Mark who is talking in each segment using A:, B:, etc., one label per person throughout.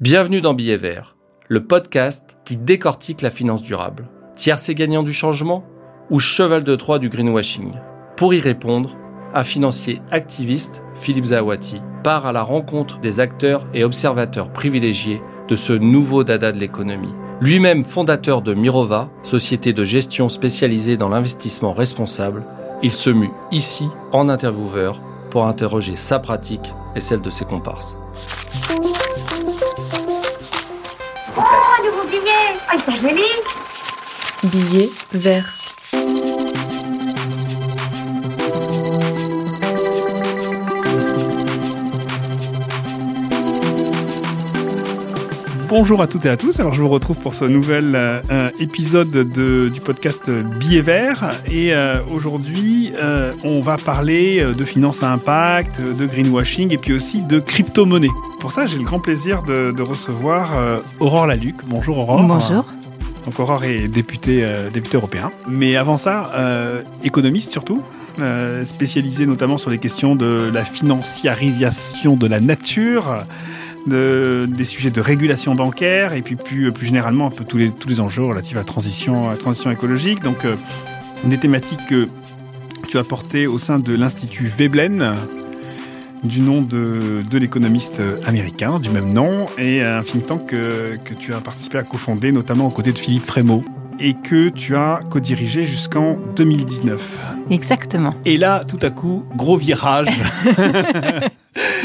A: Bienvenue dans Billet Vert, le podcast qui décortique la finance durable. Tiercé gagnant du changement ou cheval de Troie du greenwashing? Pour y répondre, un financier activiste, Philippe Zawati, part à la rencontre des acteurs et observateurs privilégiés de ce nouveau dada de l'économie. Lui-même fondateur de Mirova, société de gestion spécialisée dans l'investissement responsable, il se mue ici en intervieweur pour interroger sa pratique et celle de ses comparses.
B: Billet
C: vert.
D: Bonjour à toutes et à tous. Alors je vous retrouve pour ce nouvel euh, épisode de, du podcast Billet Vert. Et euh, aujourd'hui, euh, on va parler de finances à impact, de greenwashing et puis aussi de crypto-monnaie. Pour ça, j'ai le grand plaisir de, de recevoir Aurore Laluc. Bonjour Aurore.
C: Bonjour.
D: Donc Aurore est députée, député européen. Mais avant ça, économiste surtout. spécialisée notamment sur les questions de la financiarisation de la nature, de, des sujets de régulation bancaire et puis plus, plus généralement un peu tous les, tous les enjeux relatifs à la transition, à la transition écologique. Donc euh, des thématiques que tu as portées au sein de l'Institut Veblen, du nom de, de l'économiste américain du même nom, et un think tank que, que tu as participé à cofonder, notamment aux côtés de Philippe Frémaux et que tu as co-dirigé jusqu'en 2019.
C: Exactement.
D: Et là, tout à coup, gros virage.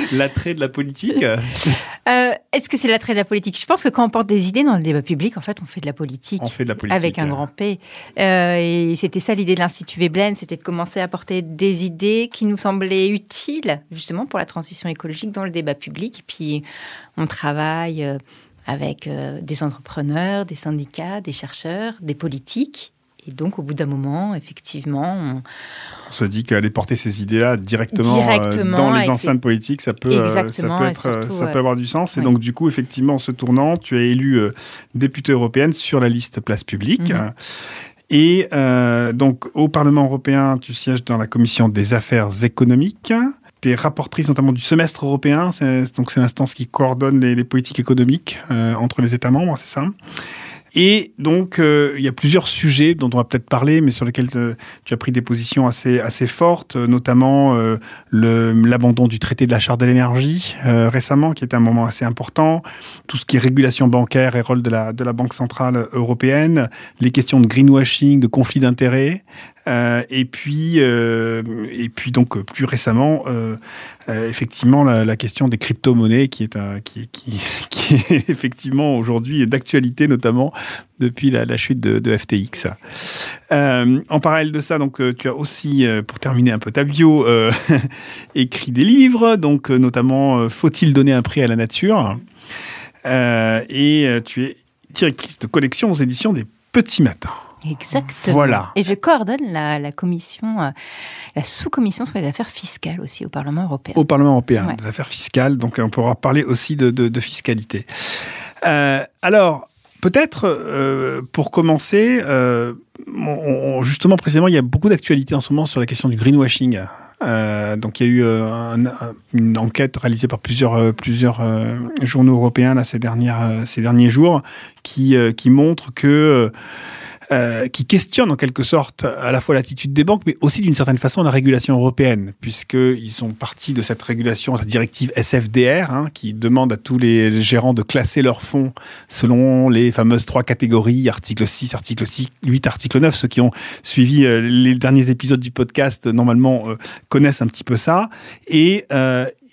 D: l'attrait de la politique? Euh,
C: Est-ce que c'est l'attrait de la politique? Je pense que quand on porte des idées dans le débat public, en fait, on fait de la politique.
D: On fait de la politique.
C: Avec un grand P. Euh, et c'était ça l'idée de l'Institut Veblen, c'était de commencer à porter des idées qui nous semblaient utiles, justement, pour la transition écologique dans le débat public. Et puis, on travaille... Euh, avec des entrepreneurs, des syndicats, des chercheurs, des politiques. Et donc, au bout d'un moment, effectivement,
D: on, on se dit qu'aller porter ces idées-là directement, euh, dans les enceintes politiques, ça peut, euh, ça peut, être, ça peut avoir du sens. Et donc, du coup, effectivement, en se tournant, tu es élu députée européenne sur la liste place publique. Mhm. Et donc, au Parlement européen, tu sièges dans la commission des affaires économiques rapportrice notamment du semestre européen. Donc c'est l'instance qui coordonne les, politiques économiques euh, entre les États membres, c'est ça? Et donc, euh, il y a plusieurs sujets dont on va peut-être parler, mais sur lesquels euh, tu as pris des positions assez, assez fortes, notamment l'abandon du traité de la charte de l'énergie récemment, qui est un moment assez important, tout ce qui est régulation bancaire et rôle de la, de la Banque centrale européenne, les questions de greenwashing, de conflit d'intérêts, euh, et puis, euh, et puis donc plus récemment, euh, effectivement la, question des crypto-monnaies qui est qui, qui, qui, est effectivement aujourd'hui d'actualité notamment depuis la, la chute de, de FTX. en parallèle de ça, donc tu as aussi, pour terminer un peu ta bio, écrit des livres, donc notamment Faut-il donner un prix à la nature? Et tu es directrice de collection aux éditions des Petits Matins.
C: Exactement.
D: Voilà.
C: Et je coordonne la, commission, euh, la sous-commission sur les affaires fiscales aussi au Parlement européen.
D: Au Parlement européen, des affaires fiscales. Donc on pourra parler aussi de, fiscalité. Euh, alors, peut-être euh, pour commencer, justement précisément, il y a beaucoup d'actualités en ce moment sur la question du greenwashing. donc il y a eu une enquête réalisée par plusieurs, plusieurs journaux européens là, ces, dernières, ces derniers jours qui, qui montre que euh, qui questionne en quelque sorte à la fois l'attitude des banques, mais aussi d'une certaine façon la régulation européenne, puisqu'ils sont partis de cette régulation, cette directive SFDR, hein, qui demande à tous les gérants de classer leurs fonds selon les fameuses trois catégories, article 6, article 6, 8, article 9. Ceux qui ont suivi euh, les derniers épisodes du podcast, normalement, euh, connaissent un petit peu ça. Et,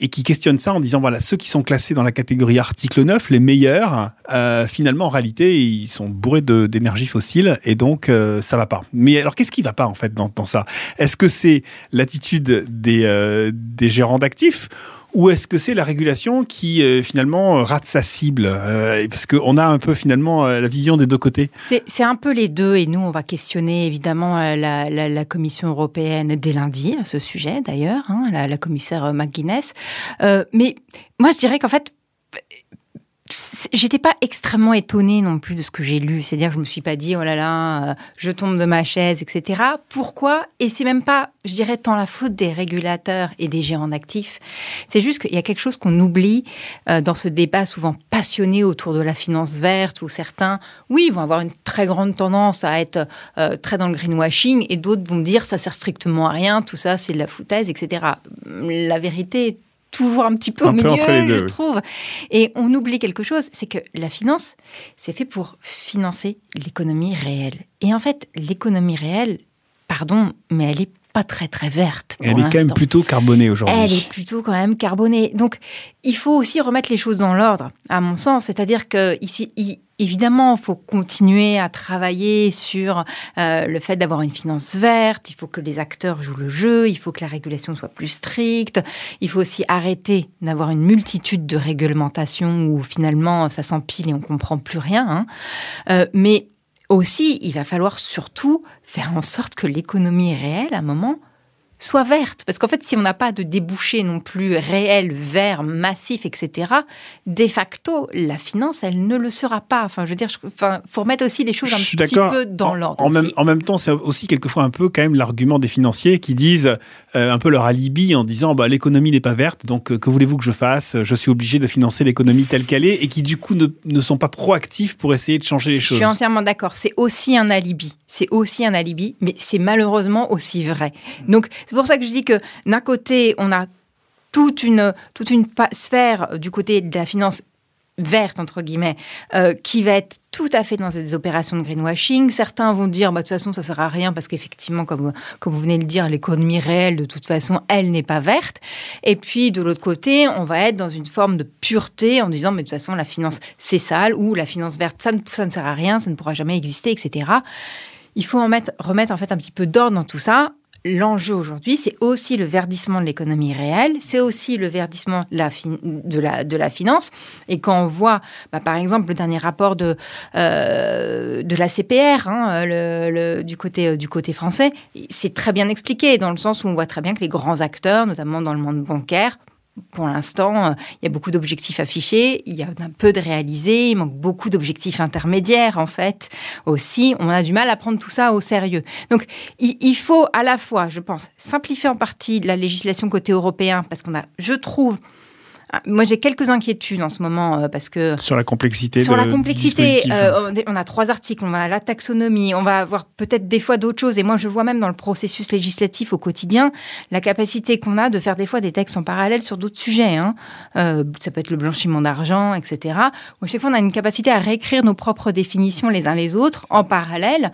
D: et qui questionne ça en disant voilà ceux qui sont classés dans la catégorie article 9 les meilleurs euh, finalement en réalité ils sont bourrés d'énergie fossile et donc euh, ça va pas. Mais alors qu'est-ce qui va pas en fait dans, dans ça? Est-ce que c'est l'attitude des, euh, des gérants d'actifs ou est-ce que c'est la régulation qui euh, finalement rate sa cible euh, Parce qu'on a un peu finalement euh, la vision des deux côtés.
C: C'est un peu les deux et nous on va questionner évidemment la, la, Commission européenne dès lundi à ce sujet d'ailleurs, hein, la, commissaire McGuinness. mais moi je dirais qu'en fait j'étais pas extrêmement étonnée non plus de ce que j'ai lu. C'est-à-dire que je me suis pas dit, oh là là, euh, je tombe de ma chaise, etc. Pourquoi? Et c'est même pas, je dirais, tant la faute des régulateurs et des gérants d'actifs. C'est juste qu'il y a quelque chose qu'on oublie euh, dans ce débat souvent passionné autour de la finance verte, où certains, oui, vont avoir une très grande tendance à être euh, très dans le greenwashing, et d'autres vont dire, ça sert strictement à rien, tout ça, c'est de la foutaise, etc. La vérité toujours un petit peu au milieu, je trouve. Et on oublie quelque chose, c'est que la finance, c'est fait pour financer l'économie réelle. Et en fait, l'économie réelle, pardon, mais elle est pas très très verte.
D: elle est quand même plutôt carbonée aujourd'hui.
C: Elle est plutôt quand même carbonée. Donc il faut aussi remettre les choses dans l'ordre, à mon sens. C'est-à-dire que ici, évidemment, il faut continuer à travailler sur euh, le fait d'avoir une finance verte. Il faut que les acteurs jouent le jeu. Il faut que la régulation soit plus stricte. Il faut aussi arrêter d'avoir une multitude de réglementations où finalement ça s'empile et on comprend plus rien. Hein. Euh, mais aussi, il va falloir surtout faire en sorte que l'économie réelle, à un moment, soit verte. Parce qu'en fait, si on n'a pas de débouché non plus réel, vert, massif, etc., de facto, la finance, elle ne le sera pas. Enfin, je veux dire, il faut remettre aussi les choses un petit peu dans l'ordre.
D: En, même, en même temps, c'est aussi quelquefois un peu quand même l'argument des financiers qui disent euh, un peu leur alibi en disant bah, l'économie n'est pas verte, donc euh, que voulez-vous que je fasse? Je suis obligé de financer l'économie telle qu'elle est, et qui du coup ne, ne sont pas proactifs pour essayer de changer les choses.
C: Je suis entièrement d'accord. C'est aussi un alibi. C'est aussi un alibi, mais c'est malheureusement aussi vrai. Donc, c'est pour ça que je dis que d'un côté, on a toute une, toute une sphère du côté de la finance verte, entre guillemets, euh, qui va être tout à fait dans des opérations de greenwashing. Certains vont dire, bah, de toute façon, ça sert à rien parce qu'effectivement, comme, comme vous venez de le dire, l'économie réelle, de toute façon, elle n'est pas verte. Et puis, de l'autre côté, on va être dans une forme de pureté en disant, mais de toute façon, la finance, c'est sale, ou la finance verte, ça ne, ça ne sert à rien, ça ne pourra jamais exister, etc. Il faut en mettre, remettre en fait un petit peu d'ordre dans tout ça l'enjeu aujourd'hui, c'est aussi le verdissement de l'économie réelle, c'est aussi le verdissement de la, de la, finance. Et quand on voit, bah, par exemple, le dernier rapport de, euh, de la CPR hein, du, côté, du côté français, c'est très bien expliqué, dans le sens où on voit très bien que les grands acteurs, notamment dans le monde bancaire, pour l'instant, euh, il y a beaucoup d'objectifs affichés, il y a un peu de réalisés, il manque beaucoup d'objectifs intermédiaires en fait aussi. On a du mal à prendre tout ça au sérieux. Donc il, faut à la fois, je pense, simplifier en partie la législation côté européen parce qu'on a, je trouve, moi, j'ai quelques inquiétudes en ce moment euh, parce que
D: sur la complexité.
C: Sur la complexité, euh, on a trois articles. On a la taxonomie, on va avoir peut-être des fois d'autres choses. Et moi, je vois même dans le processus législatif au quotidien la capacité qu'on a de faire des fois des textes en parallèle sur d'autres sujets. Hein. Euh, ça peut être le blanchiment d'argent, etc. Où chaque fois, on a une capacité à réécrire nos propres définitions les uns les autres en parallèle.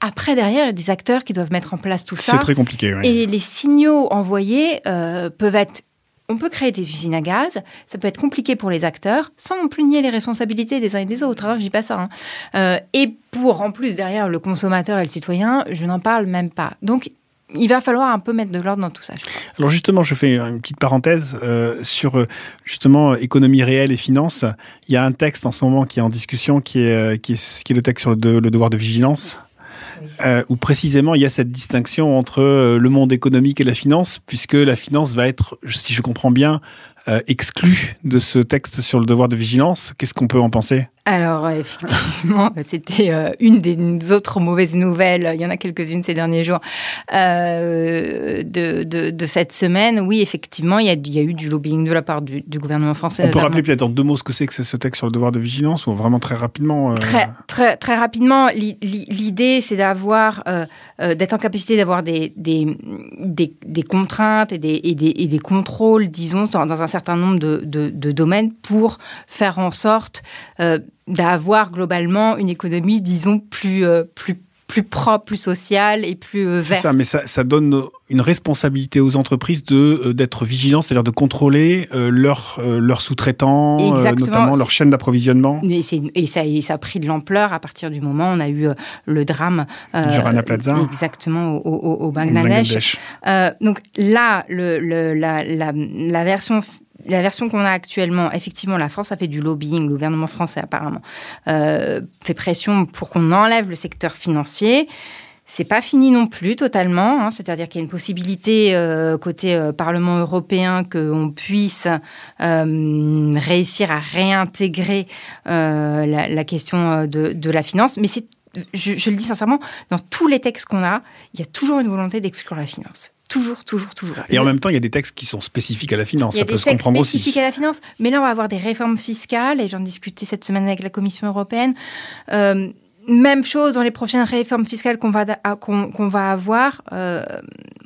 C: Après, derrière, il y a des acteurs qui doivent mettre en place tout ça.
D: C'est très compliqué. Oui.
C: Et les signaux envoyés peuvent être on peut créer des usines à gaz, ça peut être compliqué pour les acteurs, sans non plus nier les responsabilités des uns et des autres, hein, je dis pas ça. Hein. Euh, et pour, en plus, derrière le consommateur et le citoyen, je n'en parle même pas. Donc, il va falloir un peu mettre de l'ordre dans tout ça.
D: Alors justement, je fais une petite parenthèse euh, sur euh, justement économie réelle et finance. Il y a un texte en ce moment qui est en discussion, qui est, qui est, le texte sur le devoir de vigilance euh, où précisément il y a cette distinction entre euh, le monde économique et la finance, puisque la finance va être, si je comprends bien, euh, exclue de ce texte sur le devoir de vigilance. Qu'est-ce qu'on peut en penser?
C: Alors, effectivement, c'était euh, une des autres mauvaises nouvelles, il y en a quelques-unes ces derniers jours, euh, de, de, cette semaine. Oui, effectivement, il y, a, il y, a, eu du lobbying de la part du, gouvernement français.
D: On peut rappeler peut-être en deux mots ce que c'est que ce texte sur le devoir de vigilance, ou vraiment très rapidement
C: euh, très, très, très rapidement, l'idée, c'est d'avoir, d'être en capacité d'avoir des des, des, contraintes et des, et des, et des, contrôles, disons, dans un certain nombre de, de domaines pour faire en sorte d'avoir globalement une économie, disons, plus, euh, plus, plus propre, plus sociale et plus euh, verte.
D: ça, mais ça, ça, donne une responsabilité aux entreprises de euh, d'être vigilants, c'est-à-dire de contrôler leurs leur sous-traitants, notamment leur chaîne d'approvisionnement.
C: Et, et, ça, et, ça, a pris de l'ampleur à partir du moment où on a eu le drame
D: du Rana Plaza.
C: Exactement, au, au, au Bangladesh. donc là, le, le, la, la, la version la version qu'on a actuellement, effectivement, la France a fait du lobbying, le gouvernement français apparemment, euh, fait pression pour qu'on enlève le secteur financier. C'est pas fini non plus totalement, hein. c'est-à-dire qu'il y a une possibilité euh, côté euh, Parlement européen qu'on puisse réussir à réintégrer la, question de, la finance. Mais c'est, je, le dis sincèrement, dans tous les textes qu'on a, il y a toujours une volonté d'exclure la finance. Toujours, toujours, toujours.
D: Et en même temps, il y a des textes qui sont spécifiques à la finance. Il y a ça des peut se comprendre
C: aussi. spécifiques à la finance. Mais là, on va avoir des réformes fiscales, et j'en discutais cette semaine avec la Commission européenne. Même chose dans les prochaines réformes fiscales qu'on va, qu'on, va avoir, euh,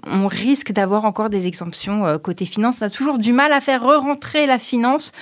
C: on risque d'avoir encore des exemptions euh, côté finance. On a toujours du mal à faire re-rentrer la finance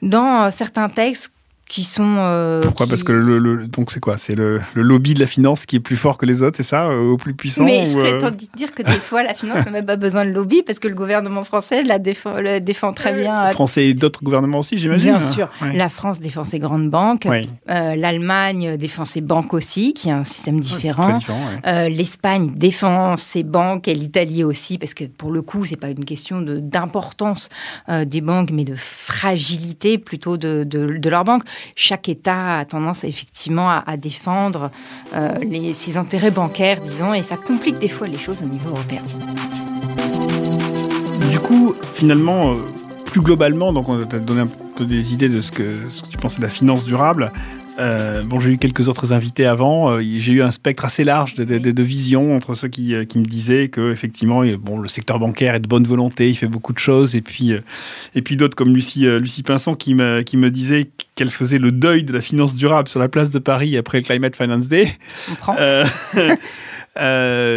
C: dans euh, certains textes qui sont.
D: Euh, Pourquoi Parce que le, donc c'est quoi? C'est le, lobby de la finance qui est plus fort que les autres, c'est ça, euh, au plus puissant
C: Mais je serais euh... de dire que des fois la finance n'a même pas besoin de lobby parce que le gouvernement français la défend, le défend très bien.
D: Le français et d'autres gouvernements aussi, j'imagine.
C: Bien sûr, la France défend ses grandes banques, euh, l'Allemagne défend ses banques aussi, qui est un système différent. L'Espagne défend ses banques et l'Italie aussi parce que pour le coup c'est pas une question de d'importance des banques mais de fragilité plutôt de, de, de leurs banques chaque État a tendance effectivement à, défendre euh, ses intérêts bancaires, disons, et ça complique des fois les choses au niveau européen.
D: Du coup, finalement, euh, plus globalement, donc on t'a donné un peu des idées de ce que, ce que tu pensais de la finance durable. Euh, bon, j'ai eu quelques autres invités avant. Euh, j'ai eu un spectre assez large de, de, de visions entre ceux qui, euh, qui me disaient que effectivement, bon, le secteur bancaire est de bonne volonté, il fait beaucoup de choses, et puis et puis d'autres comme Lucie Lucie Pinson qui me qui me disait qu'elle faisait le deuil de la finance durable sur la place de Paris après le Climate Finance Day.
C: On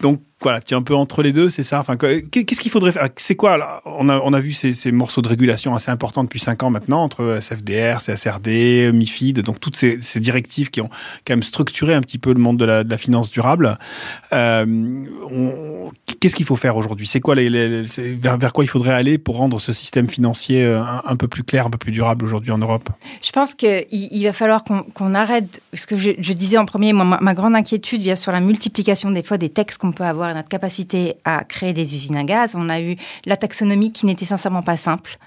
D: donc voilà, tu es un peu entre les deux, c'est ça. Enfin, qu'est-ce qu'il faudrait faire? C'est quoi on, a, on a vu ces, ces, morceaux de régulation assez importants depuis 5 ans maintenant entre SFDR, CSRD, MIFID, donc toutes ces, directives qui ont quand même structuré un petit peu le monde de la, finance durable. Euh, qu'est-ce qu'il faut faire aujourd'hui? C'est quoi vers, quoi il faudrait aller pour rendre ce système financier euh, un, peu plus clair, un peu plus durable aujourd'hui en Europe?
C: Je pense qu'il il va falloir qu'on arrête. Ce que je, disais en premier, ma grande inquiétude vient sur la multiplication des fois des textes qu'on peut avoir notre capacité à créer des usines à gaz. On a eu la taxonomie qui n'était sincèrement pas simple.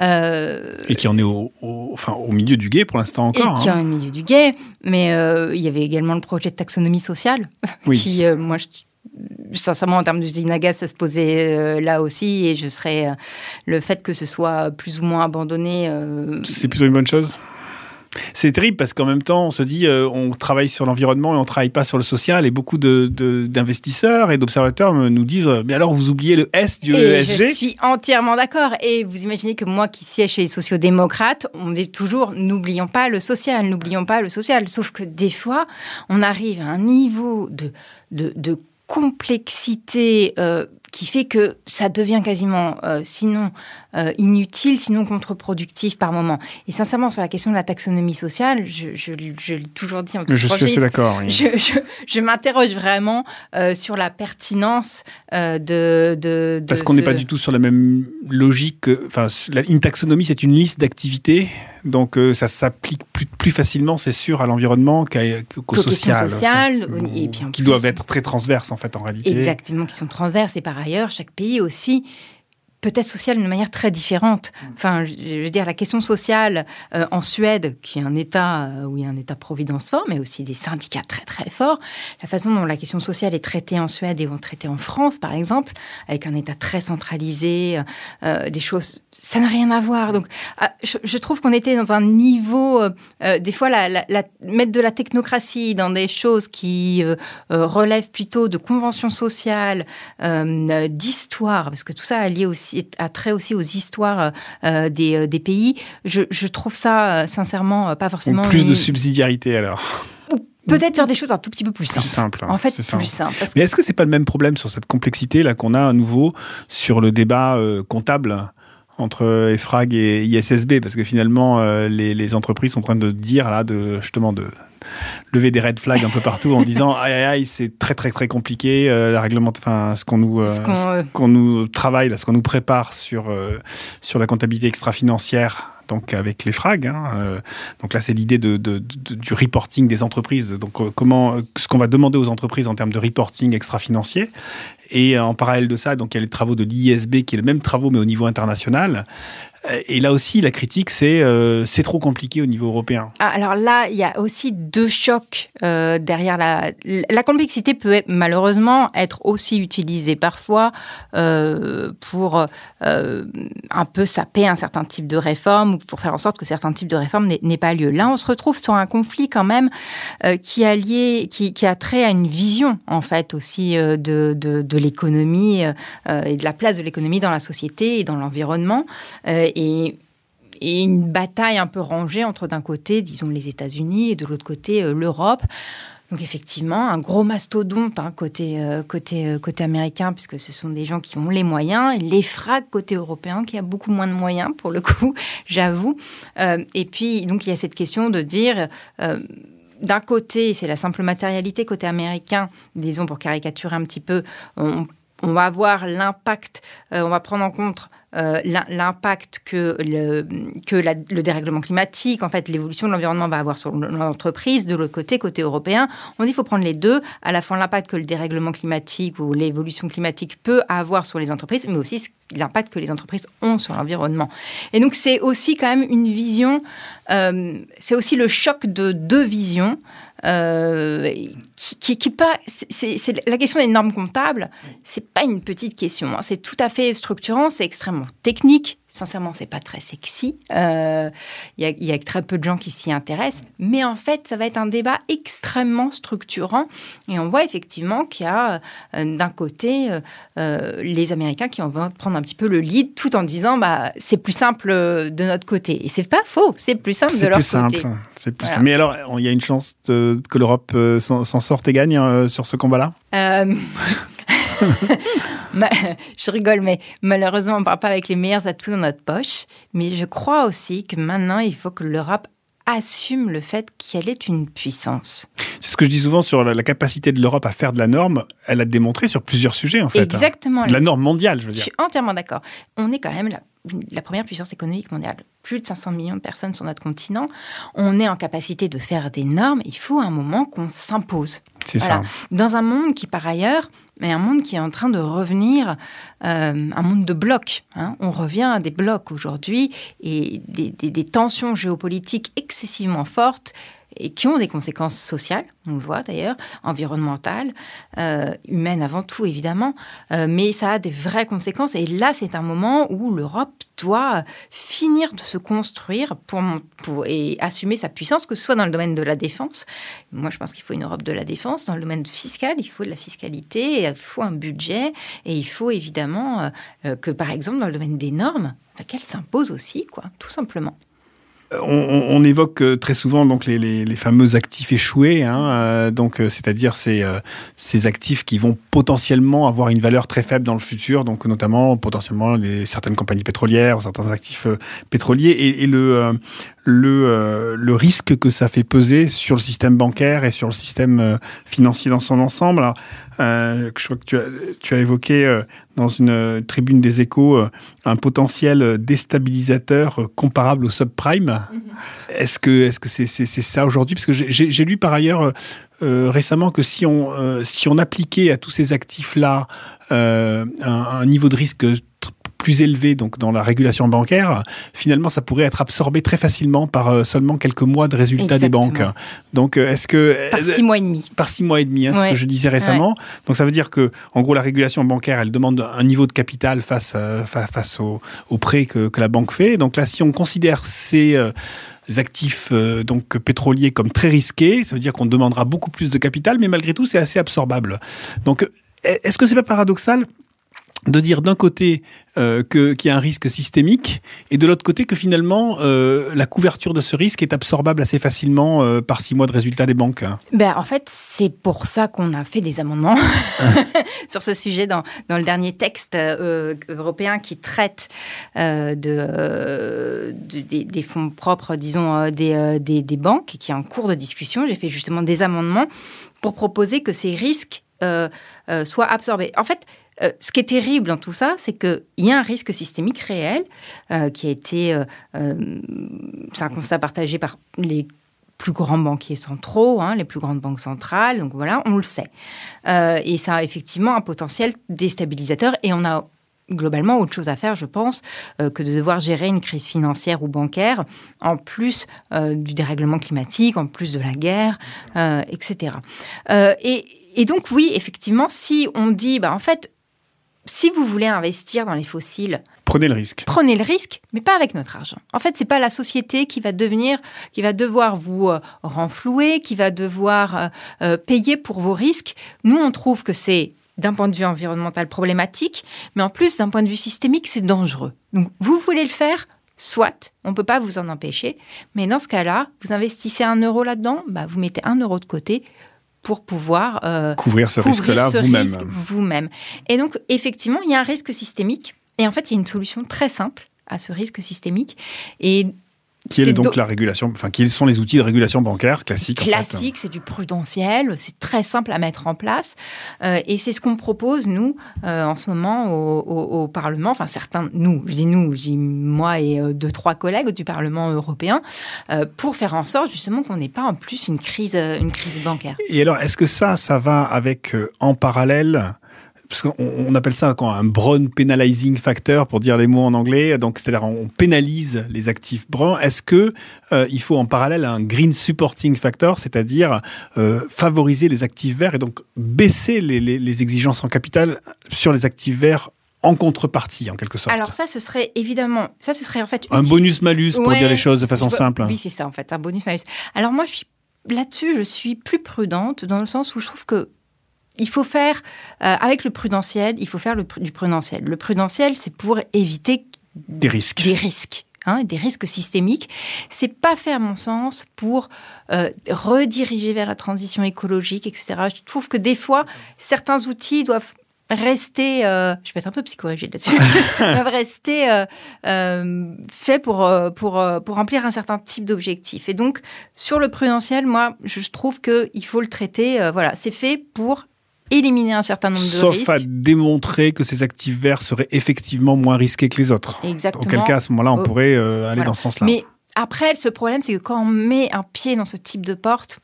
D: Euh, et qui en est au, enfin, au milieu du guet pour l'instant encore.
C: Et qui en est au milieu du guet. Mais euh, il y avait également le projet de taxonomie sociale, oui. qui, euh, moi, sincèrement, en termes d'usine à gaz, ça se posait là aussi. Et je serais. le fait que ce soit plus ou moins abandonné.
D: C'est plutôt une bonne chose? C'est terrible parce qu'en même temps, on se dit, euh, on travaille sur l'environnement et on travaille pas sur le social. Et beaucoup d'investisseurs et d'observateurs nous disent, mais alors vous oubliez le S du ESG
C: Je suis entièrement d'accord. Et vous imaginez que moi qui siège chez les sociodémocrates, on dit toujours, n'oublions pas le social, n'oublions pas le social. Sauf que des fois, on arrive à un niveau de, de, complexité euh, qui fait que ça devient quasiment, euh, sinon euh, inutile, sinon contre-productif par moment. Et sincèrement, sur la question de la taxonomie sociale, je, je, je l'ai toujours dit en
D: tout Je suis assez d'accord.
C: Je, je m'interroge vraiment euh, sur la pertinence de, de,
D: Parce qu'on n'est pas du tout sur la même logique. Enfin, une taxonomie, c'est une liste d'activités, donc ça s'applique plus, plus facilement, c'est sûr, à l'environnement qu'au social.
C: social
D: et puis qui doivent être très transverses en fait en réalité.
C: Exactement, qui sont transverses et par ailleurs, chaque pays aussi peut-être sociale d'une manière très différente. Mm. Enfin, je veux dire, la question sociale euh, en Suède, qui est un État euh, où il y a un État-providence fort, mais aussi des syndicats très très forts, la façon dont la question sociale est traitée en Suède et traitée en France, par exemple, avec un État très centralisé, euh, des choses, ça n'a rien à voir. Donc, je, trouve qu'on était dans un niveau, des fois, la, la, mettre de la technocratie dans des choses qui relèvent plutôt de conventions sociales, d'histoire, parce que tout ça a lié aussi a trait aussi aux histoires euh, des, euh, des, pays. Je, trouve ça, euh, sincèrement, pas forcément.
D: plus de subsidiarité alors
C: Peut-être sur des choses un tout petit peu plus simples.
D: Plus simple.
C: Hein, en fait, plus simple.
D: Mais est-ce que c'est pas le même problème sur cette complexité là qu'on a à nouveau sur le débat comptable entre EFRAG et ISSB Parce que finalement, les, les, entreprises sont en train de dire là, de justement de lever des red flags un peu partout en disant aïe aïe aïe c'est très très très compliqué euh, la règlement enfin ce qu'on nous euh, qu'on nous travaille là ce qu'on nous prépare sur euh, sur la comptabilité extra-financière donc avec les frags. Hein, donc là, c'est l'idée de, du reporting des entreprises. Donc comment ce qu'on va demander aux entreprises en termes de reporting extra-financier. Et en parallèle de ça, donc il y a les travaux de l'ISB qui est le même travaux mais au niveau international. Et là aussi, la critique, c'est c'est trop compliqué au niveau européen.
C: Ah, alors là, il y a aussi deux chocs derrière la... La complexité peut malheureusement être aussi utilisée parfois pour un peu saper un certain type de réforme ou pour faire en sorte que certains types de réformes n'aient pas lieu. Là, on se retrouve sur un conflit quand même qui a lié, qui, qui a trait à une vision en fait aussi de, de, de l'économie euh, et de la place de l'économie dans la société et dans l'environnement. Euh, et une bataille un peu rangée entre d'un côté, disons, les États-Unis et de l'autre côté, euh, l'Europe. Donc effectivement, un gros mastodonte hein, côté, côté, côté américain, puisque ce sont des gens qui ont les moyens, et les frags côté européen, qui a beaucoup moins de moyens, pour le coup, j'avoue. et puis, donc, il y a cette question de dire d'un côté, c'est la simple matérialité côté américain, disons pour caricaturer un petit peu, on, va avoir l'impact, euh, on va prendre en compte euh, l'impact que, le, que le dérèglement climatique, en fait, l'évolution de l'environnement va avoir sur l'entreprise. De l'autre côté, côté européen, on dit qu'il faut prendre les deux, à la fois l'impact que le dérèglement climatique ou l'évolution climatique peut avoir sur les entreprises, mais aussi l'impact que les entreprises ont sur l'environnement. Et donc, c'est aussi quand même une vision, euh, c'est aussi le choc de deux visions. Euh, qui, qui, pas, c'est la question des normes comptables, c'est pas une petite question. Hein. C'est tout à fait structurant, c'est extrêmement technique, Sincèrement, c'est pas très sexy. Il euh, y, a très peu de gens qui s'y intéressent. Mais en fait, ça va être un débat extrêmement structurant. Et on voit effectivement qu'il y a euh, d'un côté euh, les Américains qui vont prendre un petit peu le lead tout en disant bah, c'est plus simple de notre côté. Et c'est pas faux, c'est plus simple de leur côté.
D: Simple. C'est plus simple. Mais alors, il y a une chance que l'Europe s'en sorte et gagne sur ce combat-là?
C: je rigole, mais malheureusement, on ne part pas avec les meilleurs atouts dans notre poche. Mais je crois aussi que maintenant, il faut que l'Europe assume le fait qu'elle est une puissance.
D: C'est ce que je dis souvent sur la, capacité de l'Europe à faire de la norme. Elle a démontré sur plusieurs sujets, en fait.
C: Hein. Exactement.
D: La norme mondiale, je veux dire.
C: Je suis entièrement d'accord. On est quand même la, la première puissance économique mondiale. Plus de 500 millions de personnes sur notre continent. On est en capacité de faire des normes. Il faut un moment qu'on s'impose.
D: C'est ça.
C: Dans un monde qui, par ailleurs, mais un monde qui est en train de revenir, euh, un monde de blocs. Hein. On revient à des blocs aujourd'hui et des, tensions géopolitiques excessivement fortes et qui ont des conséquences sociales, on le voit d'ailleurs, environnementales, euh, humaines avant tout évidemment, euh, mais ça a des vraies conséquences. Et là, c'est un moment où l'Europe doit finir de se construire pour, et assumer sa puissance, que ce soit dans le domaine de la défense. Moi, je pense qu'il faut une Europe de la défense. Dans le domaine fiscal, il faut de la fiscalité, il faut un budget, et il faut évidemment euh, que, par exemple, dans le domaine des normes, qu'elles s'imposent aussi, quoi, tout simplement.
D: On, évoque euh, très souvent donc les, fameux actifs échoués, hein, euh, donc euh, c'est-à-dire ces, ces actifs qui vont potentiellement avoir une valeur très faible dans le futur, donc notamment potentiellement les, certaines compagnies pétrolières certains actifs pétroliers. Et, le le, le risque que ça fait peser sur le système bancaire et sur le système financier dans son ensemble. Alors, je crois que tu as, tu as évoqué dans une euh, tribune des échos euh, un potentiel déstabilisateur euh, comparable au subprime. Mhm. Est-ce que c'est ça aujourd'hui? Parce que j'ai lu par ailleurs récemment que si on si on appliquait à tous ces actifs là un, un, niveau de risque plus élevé donc dans la régulation bancaire, finalement ça pourrait être absorbé très facilement par euh, seulement quelques mois de résultats des banques. Donc euh, est-ce que
C: par six mois et demi
D: Par six mois et demi, hein, ce que je disais récemment. Donc ça veut dire que en gros la régulation bancaire elle demande un niveau de capital face euh, face au, au prêt que, que, la banque fait. Donc là si on considère ces actifs donc pétroliers comme très risqués, ça veut dire qu'on demandera beaucoup plus de capital, mais malgré tout c'est assez absorbable. Donc est-ce que c'est pas paradoxal de dire d'un côté euh, qu'il y a un risque systémique et de l'autre côté que finalement euh, la couverture de ce risque est absorbable assez facilement euh, par six mois de résultats des banques
C: ben, En fait, c'est pour ça qu'on a fait des amendements sur ce sujet dans, dans le dernier texte européen qui traite de, des, des, fonds propres, disons, des, des, des banques et qui est en cours de discussion. J'ai fait justement des amendements pour proposer que ces risques soient absorbés. En fait, euh, ce qui est terrible dans tout ça, c'est qu'il y a un risque systémique réel euh, qui a été. Euh, c'est un constat partagé par les plus grands banquiers centraux, hein, les plus grandes banques centrales. Donc voilà, on le sait. et ça a effectivement un potentiel déstabilisateur. Et on a globalement autre chose à faire, je pense, que de devoir gérer une crise financière ou bancaire, en plus du dérèglement climatique, en plus de la guerre, etc. Et, et, donc oui, effectivement, si on dit, bah, en fait, si vous voulez investir dans les fossiles,
D: prenez le risque.
C: Prenez le risque, mais pas avec notre argent. En fait, c'est pas la société qui va devenir, qui va devoir vous renflouer, qui va devoir payer pour vos risques. Nous, on trouve que c'est d'un point de vue environnemental problématique, mais en plus d'un point de vue systémique, c'est dangereux. Donc vous voulez le faire, soit, on ne peut pas vous en empêcher, mais dans ce cas-là, vous investissez un euro là-dedans, bah, vous mettez un euro de côté pour pouvoir
D: euh, couvrir ce risque-là vous-même.
C: Vous-même. Et donc, effectivement, il y a un risque systémique, et en fait, il y a une solution très simple à ce risque systémique. Et
D: qui est, donc la régulation, enfin, quels sont les outils de régulation bancaire classiques
C: Classique, c'est du prudentiel, c'est très simple à mettre en place. Euh, et c'est ce qu'on propose, nous, euh, en ce moment, au, Parlement. Enfin, certains, nous, je dis nous, je dis moi et euh, deux, trois collègues du Parlement européen, pour faire en sorte, justement, qu'on n'ait pas en plus une crise, une crise bancaire.
D: Et alors, est-ce que ça, ça va avec, en parallèle, parce qu'on appelle ça un brown penalizing factor pour dire les mots en anglais. Donc, c'est-à-dire on pénalise les actifs bruns. Est-ce que euh, il faut en parallèle un green supporting factor, c'est-à-dire euh, favoriser les actifs verts et donc baisser les, les, exigences en capital sur les actifs verts en contrepartie, en quelque sorte?
C: Alors ça, ce serait évidemment, ça, ce serait en fait
D: un bonus-malus pour dire les choses de façon simple.
C: Oui, c'est ça en fait, un bonus-malus. Alors moi, là-dessus, je suis plus prudente dans le sens où je trouve que il faut faire, euh, avec le prudentiel, il faut faire le, du prudentiel. Le prudentiel, c'est pour éviter
D: des risques.
C: Des risques. Hein, des risques systémiques, c'est pas fait à mon sens pour euh, rediriger vers la transition écologique, etc. Je trouve que des fois, certains outils doivent rester, euh, je vais être un peu psychorigide là-dessus, doivent rester euh, faits pour, pour, pour remplir un certain type d'objectif. Et donc, sur le prudentiel, moi, je trouve qu'il faut le traiter, voilà, c'est fait pour éliminer un certain nombre
D: de
C: risques.
D: Sauf à démontrer que ces actifs verts seraient effectivement moins risqués que les autres.
C: Exactement.
D: Auquel cas, à ce moment-là, on pourrait euh, aller dans ce sens-là.
C: Mais après, ce problème, c'est que quand on met un pied dans ce type de porte,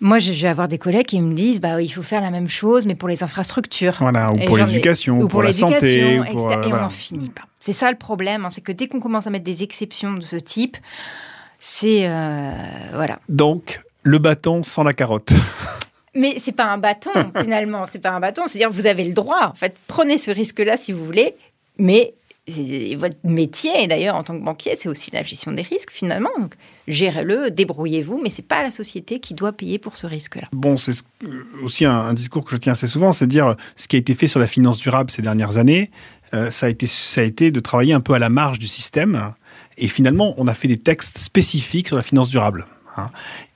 C: moi, je vais avoir des collègues qui me disent, bah, il faut faire la même chose, mais pour les infrastructures.
D: Voilà, ou pour l'éducation, ou pour, la santé.
C: et on n'en finit pas. C'est ça le problème, hein, c'est que dès qu'on commence à mettre des exceptions de ce type, c'est euh, voilà.
D: Donc, le bâton sans la carotte.
C: Mais c'est pas un bâton finalement, c'est pas un bâton. C'est-à-dire vous avez le droit. En fait, prenez ce risque-là si vous voulez, mais votre métier, d'ailleurs en tant que banquier, c'est aussi la gestion des risques finalement. Donc gérez-le, débrouillez-vous, mais c'est pas la société qui doit payer pour ce risque-là.
D: Bon, c'est aussi un, discours que je tiens assez souvent, c'est dire ce qui a été fait sur la finance durable ces dernières années, euh, ça a été ça a été de travailler un peu à la marge du système. Et finalement, on a fait des textes spécifiques sur la finance durable. Hein.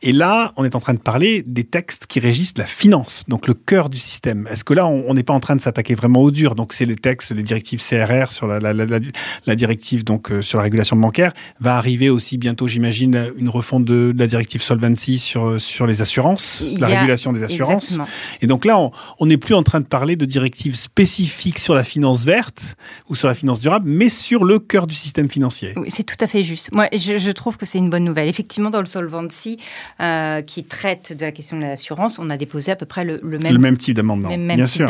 D: Et là, on est en train de parler des textes qui régissent la finance, donc le cœur du système. Est-ce que là, on n'est pas en train de s'attaquer vraiment au dur? Donc, c'est les textes, les directives CRR sur la, la, la, la directive donc euh, sur la régulation bancaire. Va arriver aussi bientôt, j'imagine, une refonte de, la directive Solvency sur sur les assurances, la régulation des assurances. Et donc là, on n'est plus en train de parler de directives spécifiques sur la finance verte ou sur la finance durable, mais sur le cœur du système financier.
C: Oui, c'est tout à fait juste. Moi, je, je trouve que c'est une bonne nouvelle. Effectivement, dans le Euh, qui traite de la question de l'assurance, on a déposé à peu près le, même,
D: le même type d'amendement. Bien sûr.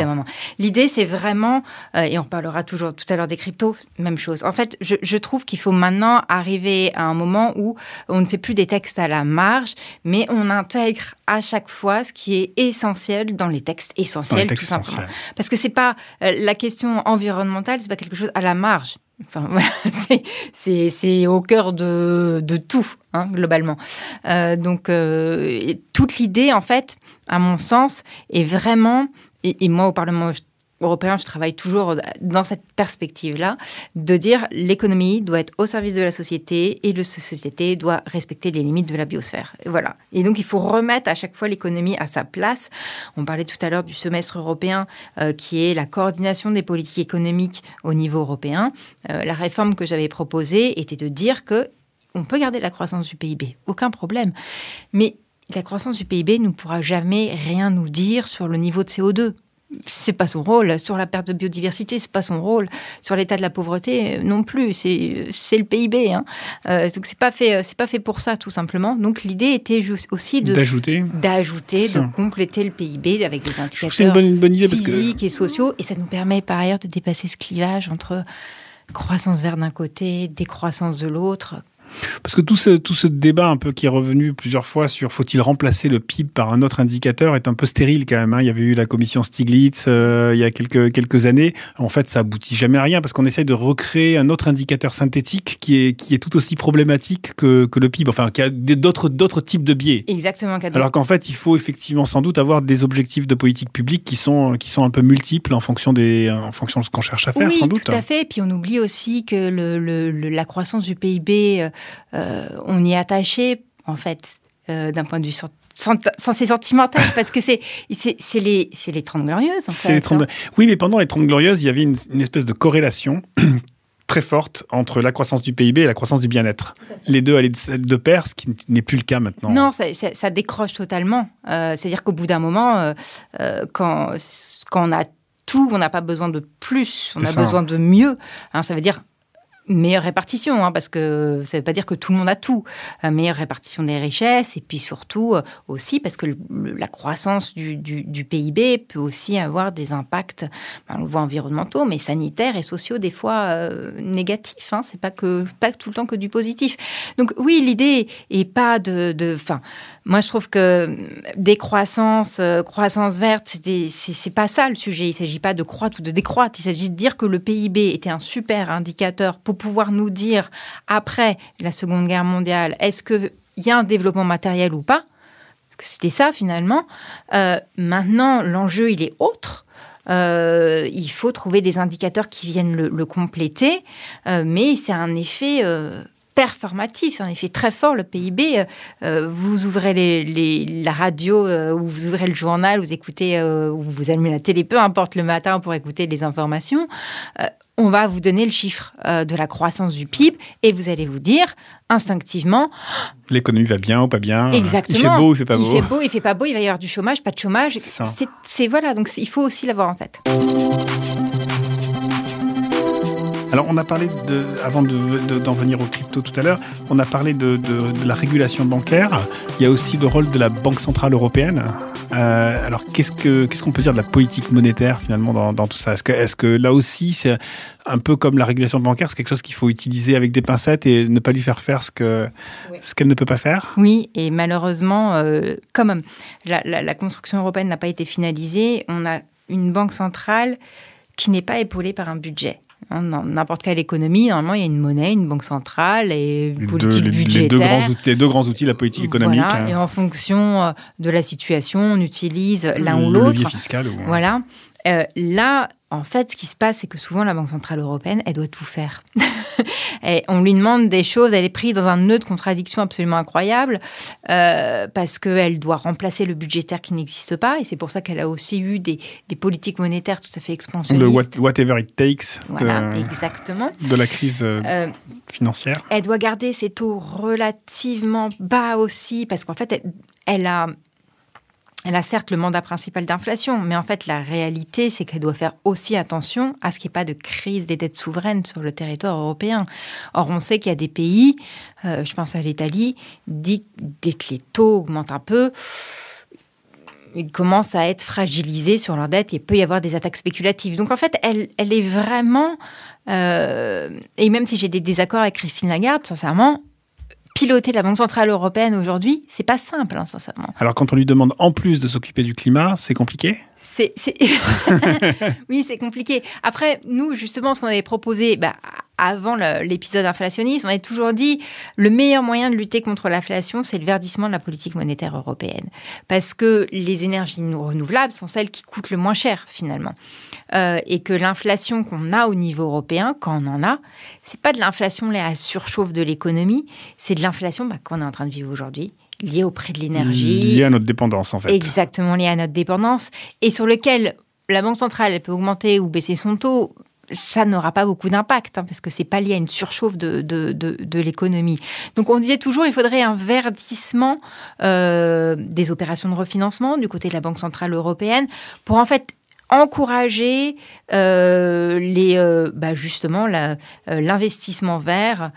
C: L'idée, c'est vraiment, euh, et on parlera toujours tout à l'heure des cryptos, même chose. En fait, je, je trouve qu'il faut maintenant arriver à un moment où on ne fait plus des textes à la marge, mais on intègre à chaque fois ce qui est essentiel dans les textes essentiels, tout simplement. Parce que c'est pas euh, la question environnementale, c'est pas quelque chose à la marge. Enfin, voilà, c'est au cœur de, de tout, hein, globalement. Euh, donc, euh, toute l'idée, en fait, à mon sens, est vraiment, et, et moi au Parlement européen, je travaille toujours dans cette perspective-là, de dire l'économie doit être au service de la société et la société doit respecter les limites de la biosphère. Et voilà. Et donc, il faut remettre à chaque fois l'économie à sa place. On parlait tout à l'heure du semestre européen, euh, qui est la coordination des politiques économiques au niveau européen. Euh, la réforme que j'avais proposée était de dire que on peut garder la croissance du PIB, aucun problème. Mais la croissance du PIB ne pourra jamais rien nous dire sur le niveau de CO2 c'est pas son rôle. Sur la perte de biodiversité, c'est pas son rôle. Sur l'état de la pauvreté, non plus. C'est c'est le PIB. Hein. Euh, donc c'est pas fait c'est pas fait pour ça tout simplement. Donc l'idée était aussi de
D: d'ajouter
C: d'ajouter de compléter le PIB avec des indicateurs
D: une bonne, idée
C: physiques et sociaux et ça nous permet par ailleurs de dépasser ce clivage entre croissance verte d'un côté, décroissance de l'autre
D: parce que tout ce, tout ce débat un peu qui est revenu plusieurs fois sur faut-il remplacer le PIB par un autre indicateur est un peu stérile quand même. Hein. Il y avait eu la commission Stiglitz euh, il y a quelques, quelques années. En fait, ça aboutit jamais à rien parce qu'on essaye de recréer un autre indicateur synthétique qui est, qui est tout aussi problématique que, que le PIB, enfin qui a d'autres, d'autres types de biais.
C: Exactement.
D: Alors qu'en fait, il faut effectivement sans doute avoir des objectifs de politique publique qui sont, qui sont un peu multiples en fonction, des, en fonction de ce qu'on cherche à faire,
C: oui,
D: sans doute.
C: tout à fait. Et puis on oublie aussi que le, le, la croissance du PIB euh, on y est attaché, en fait, euh, d'un point de vue censé sentimental parce que c'est c'est les c'est les 30 glorieuses en fait,
D: les 30... Hein. Oui, mais pendant les 30 glorieuses, il y avait une, espèce de corrélation très forte entre la croissance du PIB et la croissance du bien-être. Les deux allaient de pair, ce qui n'est plus le cas maintenant.
C: Non, ça, décroche totalement. Euh, c'est-à-dire qu'au bout d'un moment, quand, quand on a tout, on n'a pas besoin de plus, on a besoin de mieux. Hein, ça veut dire meilleure répartition, hein, parce que ça ne veut pas dire que tout le monde a tout. Une meilleure répartition des richesses, et puis surtout euh, aussi parce que la croissance du, PIB peut aussi avoir des impacts, ben, on voit environnementaux, mais sanitaires et sociaux des fois euh, négatifs. Hein, c'est pas pas tout le temps que du positif. Donc oui, l'idée est pas de, de moi, je trouve que décroissance, euh, croissance verte, c'est pas ça le sujet. Il ne s'agit pas de croître ou de décroître. Il s'agit de dire que le PIB était un super indicateur pour pouvoir nous dire, après la Seconde Guerre mondiale, est-ce qu'il y a un développement matériel ou pas? C'était ça finalement. Euh, maintenant, l'enjeu, il est autre. Euh, il faut trouver des indicateurs qui viennent le, compléter, mais c'est un effet performatif, c'est un effet très fort. Le PIB, euh, euh, vous ouvrez les, la radio euh, ou vous ouvrez le journal, vous écoutez ou vous allumez la télé, peu importe le matin pour écouter les informations. on va vous donner le chiffre de la croissance du PIB et vous allez vous dire instinctivement
D: l'économie va bien ou pas bien?
C: Exactement.
D: Il fait beau ou il fait pas beau?
C: Il fait beau, il fait pas beau, il va y avoir du chômage, pas de chômage. C'est voilà, donc il faut aussi l'avoir en tête.
D: Alors, on a parlé, de, avant d'en venir au crypto tout à l'heure, on a parlé de, la régulation bancaire. Il y a aussi le rôle de la Banque Centrale Européenne. Euh, alors, qu'est-ce qu'on peut dire de la politique monétaire finalement dans, tout ça? Est-ce que, est que là aussi, c'est un peu comme la régulation bancaire, c'est quelque chose qu'il faut utiliser avec des pincettes et ne pas lui faire faire ce qu'elle ne peut pas faire?
C: Oui, et malheureusement, euh, comme la, la construction européenne n'a pas été finalisée, on a une banque centrale qui n'est pas épaulée par un budget. Hein, dans n'importe quelle économie, normalement, il y a une monnaie, une banque centrale et une politique budgétaire.
D: Les deux, grands outils, les deux grands outils, la politique économique.
C: Hein. Et en fonction euh, de la situation, on utilise l'un ou l'autre.
D: Le fiscal.
C: Voilà. Euh, là, en fait, ce qui se passe, c'est que souvent la Banque Centrale Européenne, elle doit tout faire. et on lui demande des choses, elle est prise dans un nœud de contradiction absolument incroyable, euh, parce qu'elle doit remplacer le budgétaire qui n'existe pas, et c'est pour ça qu'elle a aussi eu des, politiques monétaires tout à fait expansionnistes.
D: Le whatever it takes.
C: Voilà, exactement.
D: De la crise euh, financière.
C: Elle doit garder ses taux relativement bas aussi, parce qu'en fait, elle a elle a certes le mandat principal d'inflation, mais en fait, la réalité, c'est qu'elle doit faire aussi attention à ce qu'il n'y ait pas de crise des dettes souveraines sur le territoire européen. Or, on sait qu'il y a des pays, euh, je pense à l'Italie, dès que les taux augmentent un peu, ils commencent à être fragilisés sur leurs dettes et il peut y avoir des attaques spéculatives. Donc en fait, elle, elle est vraiment... Euh, et même si j'ai des désaccords avec Christine Lagarde, sincèrement, piloter la Banque Centrale Européenne aujourd'hui, c'est pas simple, hein, sincèrement.
D: Alors, quand on lui demande en plus de s'occuper du climat, c'est compliqué?
C: C'est, oui, c'est compliqué. Après, nous, justement, ce qu'on avait proposé, bah, avant l'épisode inflationniste, on avait toujours dit le meilleur moyen de lutter contre l'inflation, c'est le verdissement de la politique monétaire européenne. Parce que les énergies renouvelables sont celles qui coûtent le moins cher, finalement. Euh, et que l'inflation qu'on a au niveau européen, quand on en a, c'est pas de l'inflation à la surchauffe de l'économie, c'est de l'inflation bah, qu'on est en train de vivre aujourd'hui liée au prix de l'énergie.
D: Liée à notre dépendance, en fait.
C: Exactement, liée à notre dépendance, et sur lequel la Banque centrale elle peut augmenter ou baisser son taux, ça n'aura pas beaucoup d'impact, hein, parce que c'est pas lié à une surchauffe de, de, de, l'économie. Donc on disait toujours il faudrait un verdissement euh, des opérations de refinancement du côté de la Banque Centrale Européenne pour en fait encourager euh, les, euh, bah, justement l'investissement vert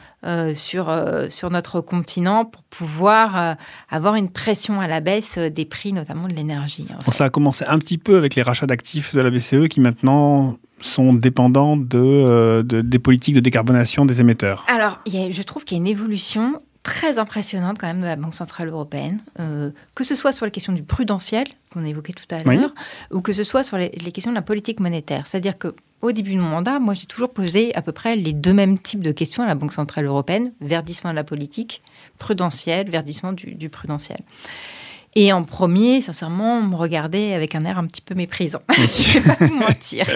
C: sur, sur notre continent pour pouvoir avoir une pression à la baisse des prix, notamment de l'énergie.
D: Ça a commencé un petit peu avec les rachats d'actifs de la BCE qui maintenant sont dépendants de, des politiques de décarbonation des émetteurs.
C: Alors, je trouve qu'il y a une évolution très impressionnante quand même de la Banque Centrale Européenne, euh, que ce soit sur la question du prudentiel, qu'on a évoqué tout à l'heure, ou que ce soit sur les, questions de la politique monétaire. C'est-à-dire que au début de mon mandat, moi j'ai toujours posé à peu près les deux mêmes types de questions à la Banque Centrale Européenne, verdissement de la politique, prudentiel, verdissement du, prudentiel. Et en premier, sincèrement, on me regardait avec un air un petit peu méprisant. Je ne vais pas vous mentir.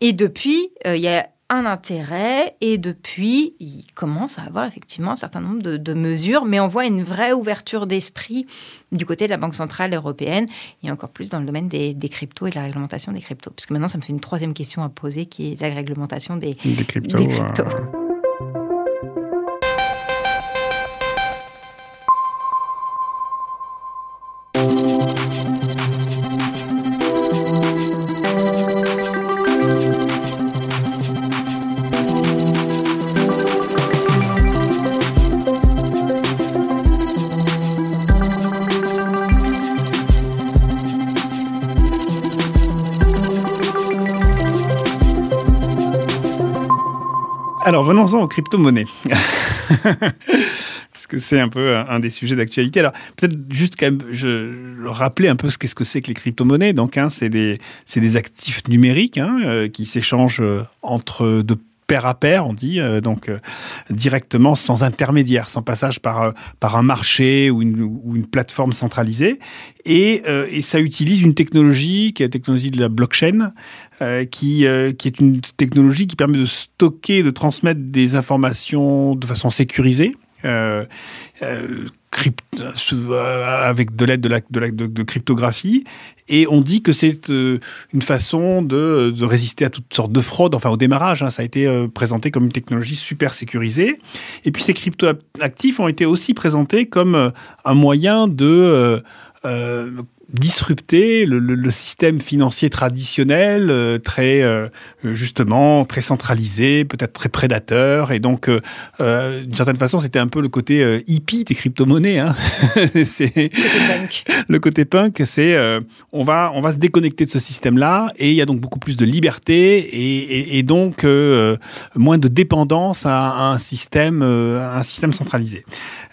C: Et depuis, euh, il y a un intérêt et depuis, il commence à avoir effectivement un certain nombre de, mesures, mais on voit une vraie ouverture d'esprit du côté de la Banque Centrale Européenne et encore plus dans le domaine des, cryptos et de la réglementation des cryptos. Puisque maintenant, ça me fait une troisième question à poser qui est la réglementation des, cryptos.
D: Alors venons-en aux crypto-monnaies. Parce que c'est un peu un des sujets d'actualité. Alors peut-être juste quand même, rappeler un peu ce qu'est-ce que c'est que les crypto-monnaies. Donc hein, c'est des des actifs numériques hein, euh, qui s'échangent euh, entre deux pair à pair, on dit, euh, donc directement sans intermédiaire, sans passage par, par un marché ou une, plateforme centralisée. Et, ça utilise une technologie qui est la technologie de la blockchain, euh, qui, euh, qui est une technologie qui permet de stocker, de transmettre des informations de façon sécurisée. Euh, euh avec de l'aide de, la, de, la, de, cryptographie. Et on dit que c'est une façon de, de, résister à toutes sortes de fraudes. Enfin, au démarrage, hein, ça a été présenté comme une technologie super sécurisée. Et puis, ces cryptoactifs ont été aussi présentés comme un moyen de disrupter le, système financier traditionnel, euh, très euh, justement très centralisé, peut-être très prédateur, et donc euh, d'une certaine façon c'était un peu le côté hippie des crypto-monnaies. Hein. c'est le côté punk, c'est on va on va se déconnecter de ce système-là, et il y a donc beaucoup plus de liberté et, donc moins de dépendance à, à un système à un système centralisé.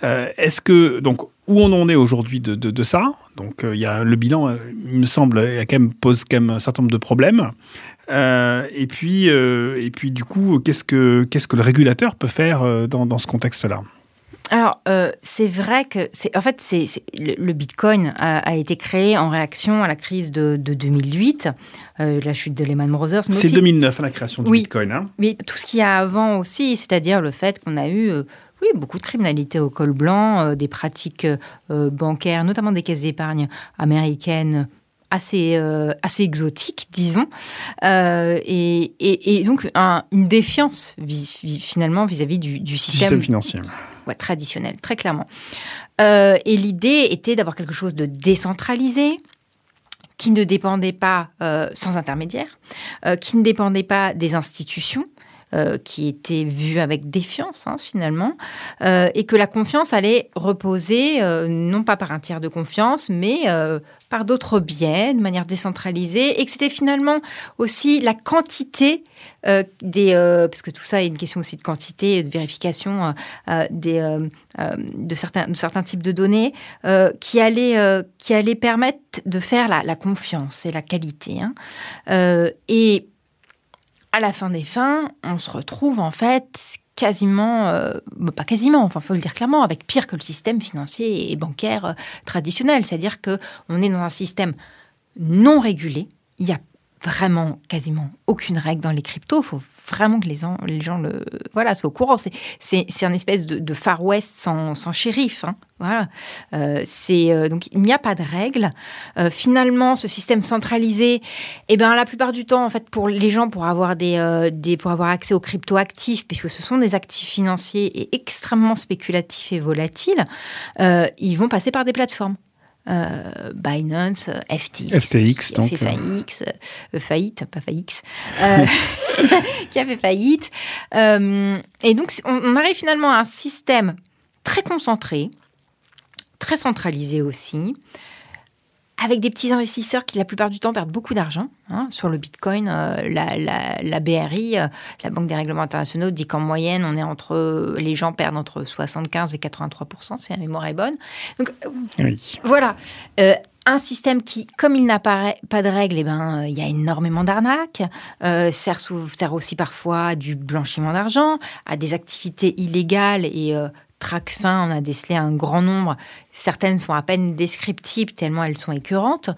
D: Est-ce que donc où on en est aujourd'hui de, ça? Donc, euh, il y a le bilan, euh, il me semble, quand même, pose quand même un certain nombre de problèmes. Euh, et puis, et puis, du coup, qu'est-ce que qu'est-ce que le régulateur peut faire dans, ce contexte-là?
C: Alors, c'est vrai que, c'est, en fait, c'est, le, Bitcoin a, été créé en réaction à la crise de, 2008, la chute de Lehman Brothers.
D: c'est 2009, hein, la création du Bitcoin. Hein.
C: Oui, tout ce qu'il y a avant aussi, c'est-à-dire le fait qu'on a eu oui, beaucoup de criminalité au col blanc, euh, des pratiques euh, bancaires, notamment des caisses d'épargne américaines assez, euh, assez exotiques, disons, et, donc une défiance finalement vis-à-vis du, système,
D: financier.
C: traditionnel, très clairement. et l'idée était d'avoir quelque chose de décentralisé, qui ne dépendait pas sans intermédiaire, qui ne dépendait pas des institutions, euh, qui était vu avec défiance hein, finalement, euh, et que la confiance allait reposer euh, non pas par un tiers de confiance, mais par d'autres biais, de manière décentralisée, et que c'était finalement aussi la quantité des, parce que tout ça est une question aussi de quantité de vérification des, de, certains, de certains types de données, qui, allait, qui allait permettre de faire la, la confiance et la qualité. Hein. et à la fin des fins, on se retrouve en fait quasiment, euh, bah, pas quasiment, enfin faut le dire clairement, avec pire que le système financier et bancaire euh, traditionnel. C'est-à-dire que on est dans un système non régulé. Il y a vraiment quasiment aucune règle dans les cryptos. Il faut vraiment que les gens, les gens le, voilà, soient au courant. C'est un espèce de, Far West sans, sans shérif. Hein. Voilà. Euh, euh, donc il n'y a pas de règles. Euh, finalement, ce système centralisé, eh ben la plupart du temps, en fait, pour les gens, pour avoir des, des pour avoir accès aux crypto actifs, puisque ce sont des actifs financiers et extrêmement spéculatifs et volatiles, ils vont passer par des plateformes. Euh, Binance, FTX,
D: FTX,
C: qui a fait faillite, faillite, pas faillite, euh, qui a fait faillite. et donc, on, arrive finalement à un système très concentré, très centralisé aussi, avec des petits investisseurs qui, la plupart du temps, perdent beaucoup d'argent. Hein, sur le Bitcoin, euh, la, BRI, euh, la Banque des règlements internationaux, dit qu'en moyenne, on est entre, les gens perdent entre 75 et 83 si la mémoire est bonne. Donc, voilà. Euh, un système qui, comme il n'a pas, de règles, eh ben, il y a énormément d'arnaques, sert, sert, aussi parfois à du blanchiment d'argent, à des activités illégales et fin, on a décelé un grand nombre. Certaines sont à peine descriptibles tellement elles sont écœurantes.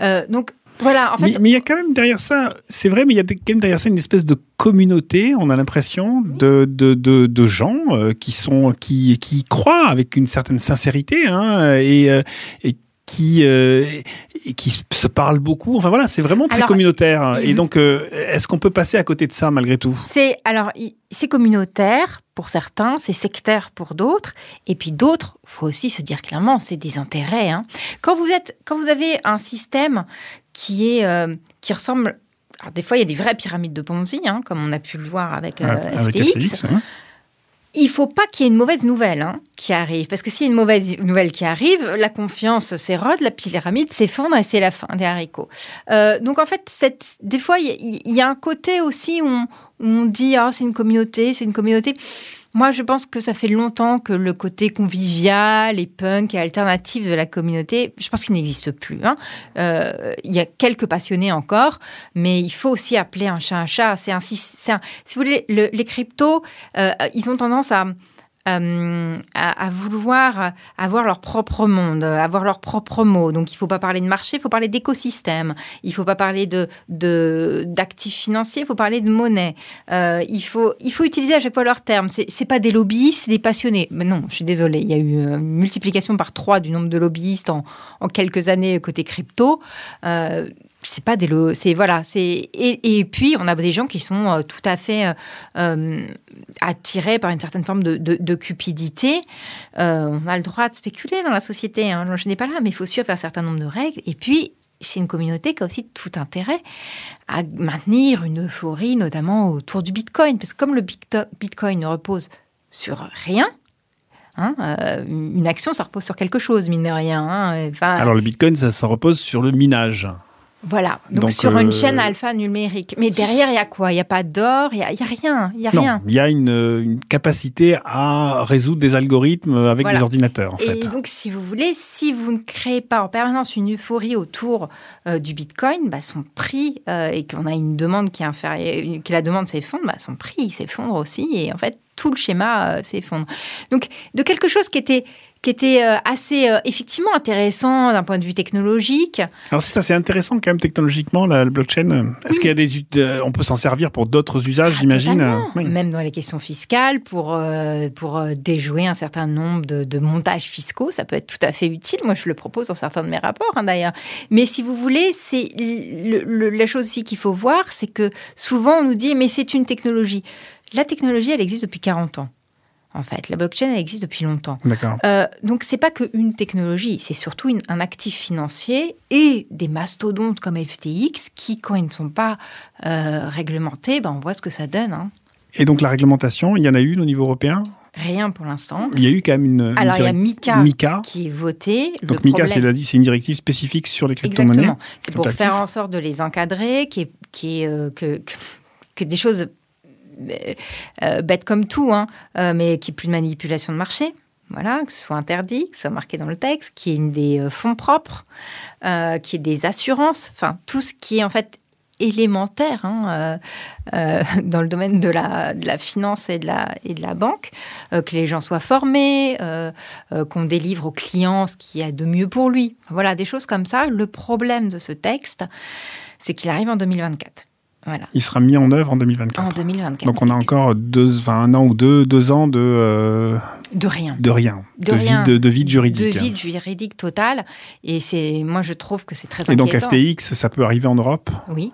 C: Euh, donc voilà, en
D: fait... mais, il y a quand même derrière ça, c'est vrai, mais il y a quand même derrière ça une espèce de communauté, on a l'impression, de, de, de, gens euh, qui, sont, qui, qui croient avec une certaine sincérité hein, et, euh, et qui qui se parlent beaucoup. Enfin voilà, c'est vraiment très communautaire. Et donc, est-ce qu'on peut passer à côté de ça malgré tout?
C: C'est alors c'est communautaire pour certains, c'est sectaire pour d'autres, et puis d'autres, faut aussi se dire clairement, c'est des intérêts. Hein. Quand vous êtes, quand vous avez un système qui est, euh, qui ressemble, alors des fois il y a des vraies pyramides de Ponzi, hein, comme on a pu le voir avec, euh, FTX. Il faut pas qu'il y ait une mauvaise nouvelle hein, qui arrive, parce que s'il y a une mauvaise nouvelle qui arrive, la confiance s'érode, la pyramide s'effondre et c'est la fin des haricots. Euh, donc en fait, cette, des fois, il y, a un côté aussi où on, on dit ah c'est une communauté, c'est une communauté. Moi, je pense que ça fait longtemps que le côté convivial et punk et alternatif de la communauté, je pense qu'il n'existe plus. Hein. Euh, il y a quelques passionnés encore, mais il faut aussi appeler un chat un chat. C'est un, si vous voulez, les cryptos, euh, ils ont tendance à euh, à, vouloir avoir leur propre monde, avoir leur propre mot. Donc il ne faut pas parler de marché, il faut parler d'écosystème. Il ne faut pas parler de, d'actifs financiers, il faut parler de monnaie. Euh, il, faut, il faut utiliser à chaque fois leurs termes. Ce n'est pas des lobbyistes, c'est des passionnés. Mais non, je suis désolée, il y a eu une multiplication par trois du nombre de lobbyistes en, en quelques années côté crypto. Euh, c'est pas des c'est voilà c'est et, puis on a des gens qui sont euh, tout à fait euh, euh, attirés par une certaine forme de, cupidité on a le droit de spéculer dans la société hein. je n'ai pas là mais il faut suivre un certain nombre de règles et puis c'est une communauté qui a aussi tout intérêt à maintenir une euphorie notamment autour du bitcoin parce que comme le bitcoin ne repose sur rien Hein, une action, ça repose sur quelque chose, mine de rien. Hein.
D: Alors le Bitcoin, ça, ça repose sur le minage.
C: Voilà, donc, sur une euh, chaîne alpha numérique. Mais derrière, il y a quoi? Il n'y a pas d'or, il n'y a, rien. Il y a rien.
D: Il y a une, capacité à résoudre des algorithmes avec des ordinateurs, en
C: fait. Et donc, si vous voulez, si vous ne créez pas en permanence une euphorie autour euh, du Bitcoin, bah, son prix, euh, et qu'on a une demande qui est inférieure, que la demande s'effondre, bah, son prix s'effondre aussi. Et en fait, tout le schéma s'effondre. Donc, de quelque chose qui était qui était euh, assez euh, effectivement intéressant d'un point de vue technologique.
D: Alors c'est ça, c'est intéressant quand même technologiquement la, blockchain. Est-ce qu'il y a des, euh, on peut s'en servir pour d'autres usages, ah, j'imagine?
C: Même dans les questions fiscales, pour pour déjouer un certain nombre de, montages fiscaux, ça peut être tout à fait utile. Moi, je le propose dans certains de mes rapports, hein, d'ailleurs. Mais si vous voulez, c'est la chose aussi qu'il faut voir, c'est que souvent on nous dit mais c'est une technologie. La technologie, elle existe depuis 40 ans en fait. La blockchain, elle existe depuis longtemps.
D: D'accord.
C: Euh, donc, c'est pas qu'une technologie, c'est surtout un actif financier et des mastodontes comme FTX qui, quand ils ne sont pas euh, réglementés, ben, on voit ce que ça donne. Hein.
D: Et donc, la réglementation, il y en a eu au niveau européen?
C: Rien pour l'instant.
D: Il y a eu quand même une.
C: Alors, il y a MICA, qui est voté.
D: Donc, MICA, c'est une directive spécifique sur les crypto-monnaies. Exactement.
C: C'est pour faire en sorte de les encadrer, qui est, qui est, euh, que, que des choses euh, bête comme tout, hein, euh, mais qui est plus de manipulation de marché. Voilà, que ce soit interdit, que ce soit marqué dans le texte, qu'il y ait des euh, fonds propres, qu'il y ait des assurances, enfin tout ce qui est en fait élémentaire hein, dans le domaine de la, finance et de la, banque, que les gens soient formés, qu'on délivre au client ce qu'il y a de mieux pour lui. Voilà, des choses comme ça. Le problème de ce texte, c'est qu'il arrive en 2024.
D: Il sera mis en œuvre en 2024.
C: En 2024.
D: Donc on a encore deux, un an ou deux, deux ans de... Euh,
C: de rien.
D: De rien. De, Vide, de, vide juridique.
C: De vide juridique total. Et c'est, moi je trouve que c'est très inquiétant.
D: Et donc FTX, ça peut arriver en Europe?
C: Oui.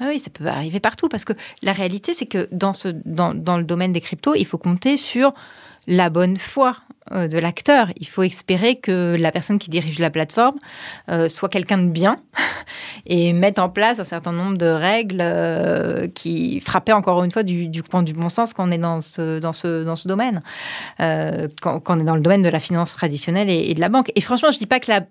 C: Ah oui, ça peut arriver partout parce que la réalité, c'est que dans, ce, dans, dans le domaine des cryptos, il faut compter sur la bonne foi euh, de l'acteur. Il faut espérer que la personne qui dirige la plateforme euh, soit quelqu'un de bien et mette en place un certain nombre de règles euh, qui frappaient encore une fois du, du point du bon sens quand on est dans ce, dans ce, dans ce domaine, quand, on est dans le domaine de la finance traditionnelle et, de la banque. Et franchement, je dis pas que la,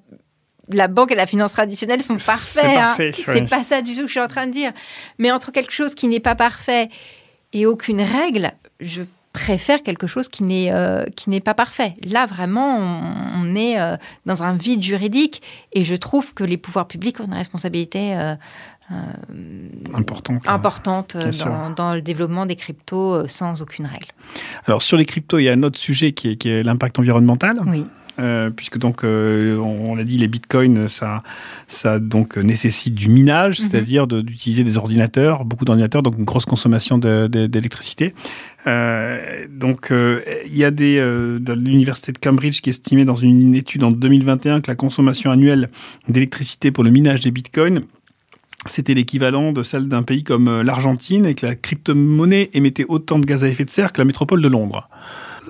C: la banque et la finance traditionnelle sont parfaits. C'est hein. pas ça du tout que je suis en train de dire. Mais entre quelque chose qui n'est pas parfait et aucune règle, je préfère quelque chose qui n'est euh, qui n'est pas parfait. Là, vraiment, on, est euh, dans un vide juridique et je trouve que les pouvoirs publics ont une responsabilité euh,
D: importante,
C: importante dans, dans, le développement des cryptos sans aucune règle.
D: Alors, sur les cryptos, il y a un autre sujet qui est, qui est l'impact environnemental.
C: Oui.
D: Euh, puisque donc euh, on, l'a dit, les bitcoins, ça, ça donc nécessite du minage, mhm. c'est-à-dire d'utiliser des ordinateurs, beaucoup d'ordinateurs, donc une grosse consommation d'électricité. Euh, donc il y a des de l'université de Cambridge qui estimait dans une étude en 2021 que la consommation annuelle d'électricité pour le minage des bitcoins c'était l'équivalent de celle d'un pays comme l'Argentine et que la crypto-monnaie émettait autant de gaz à effet de serre que la métropole de Londres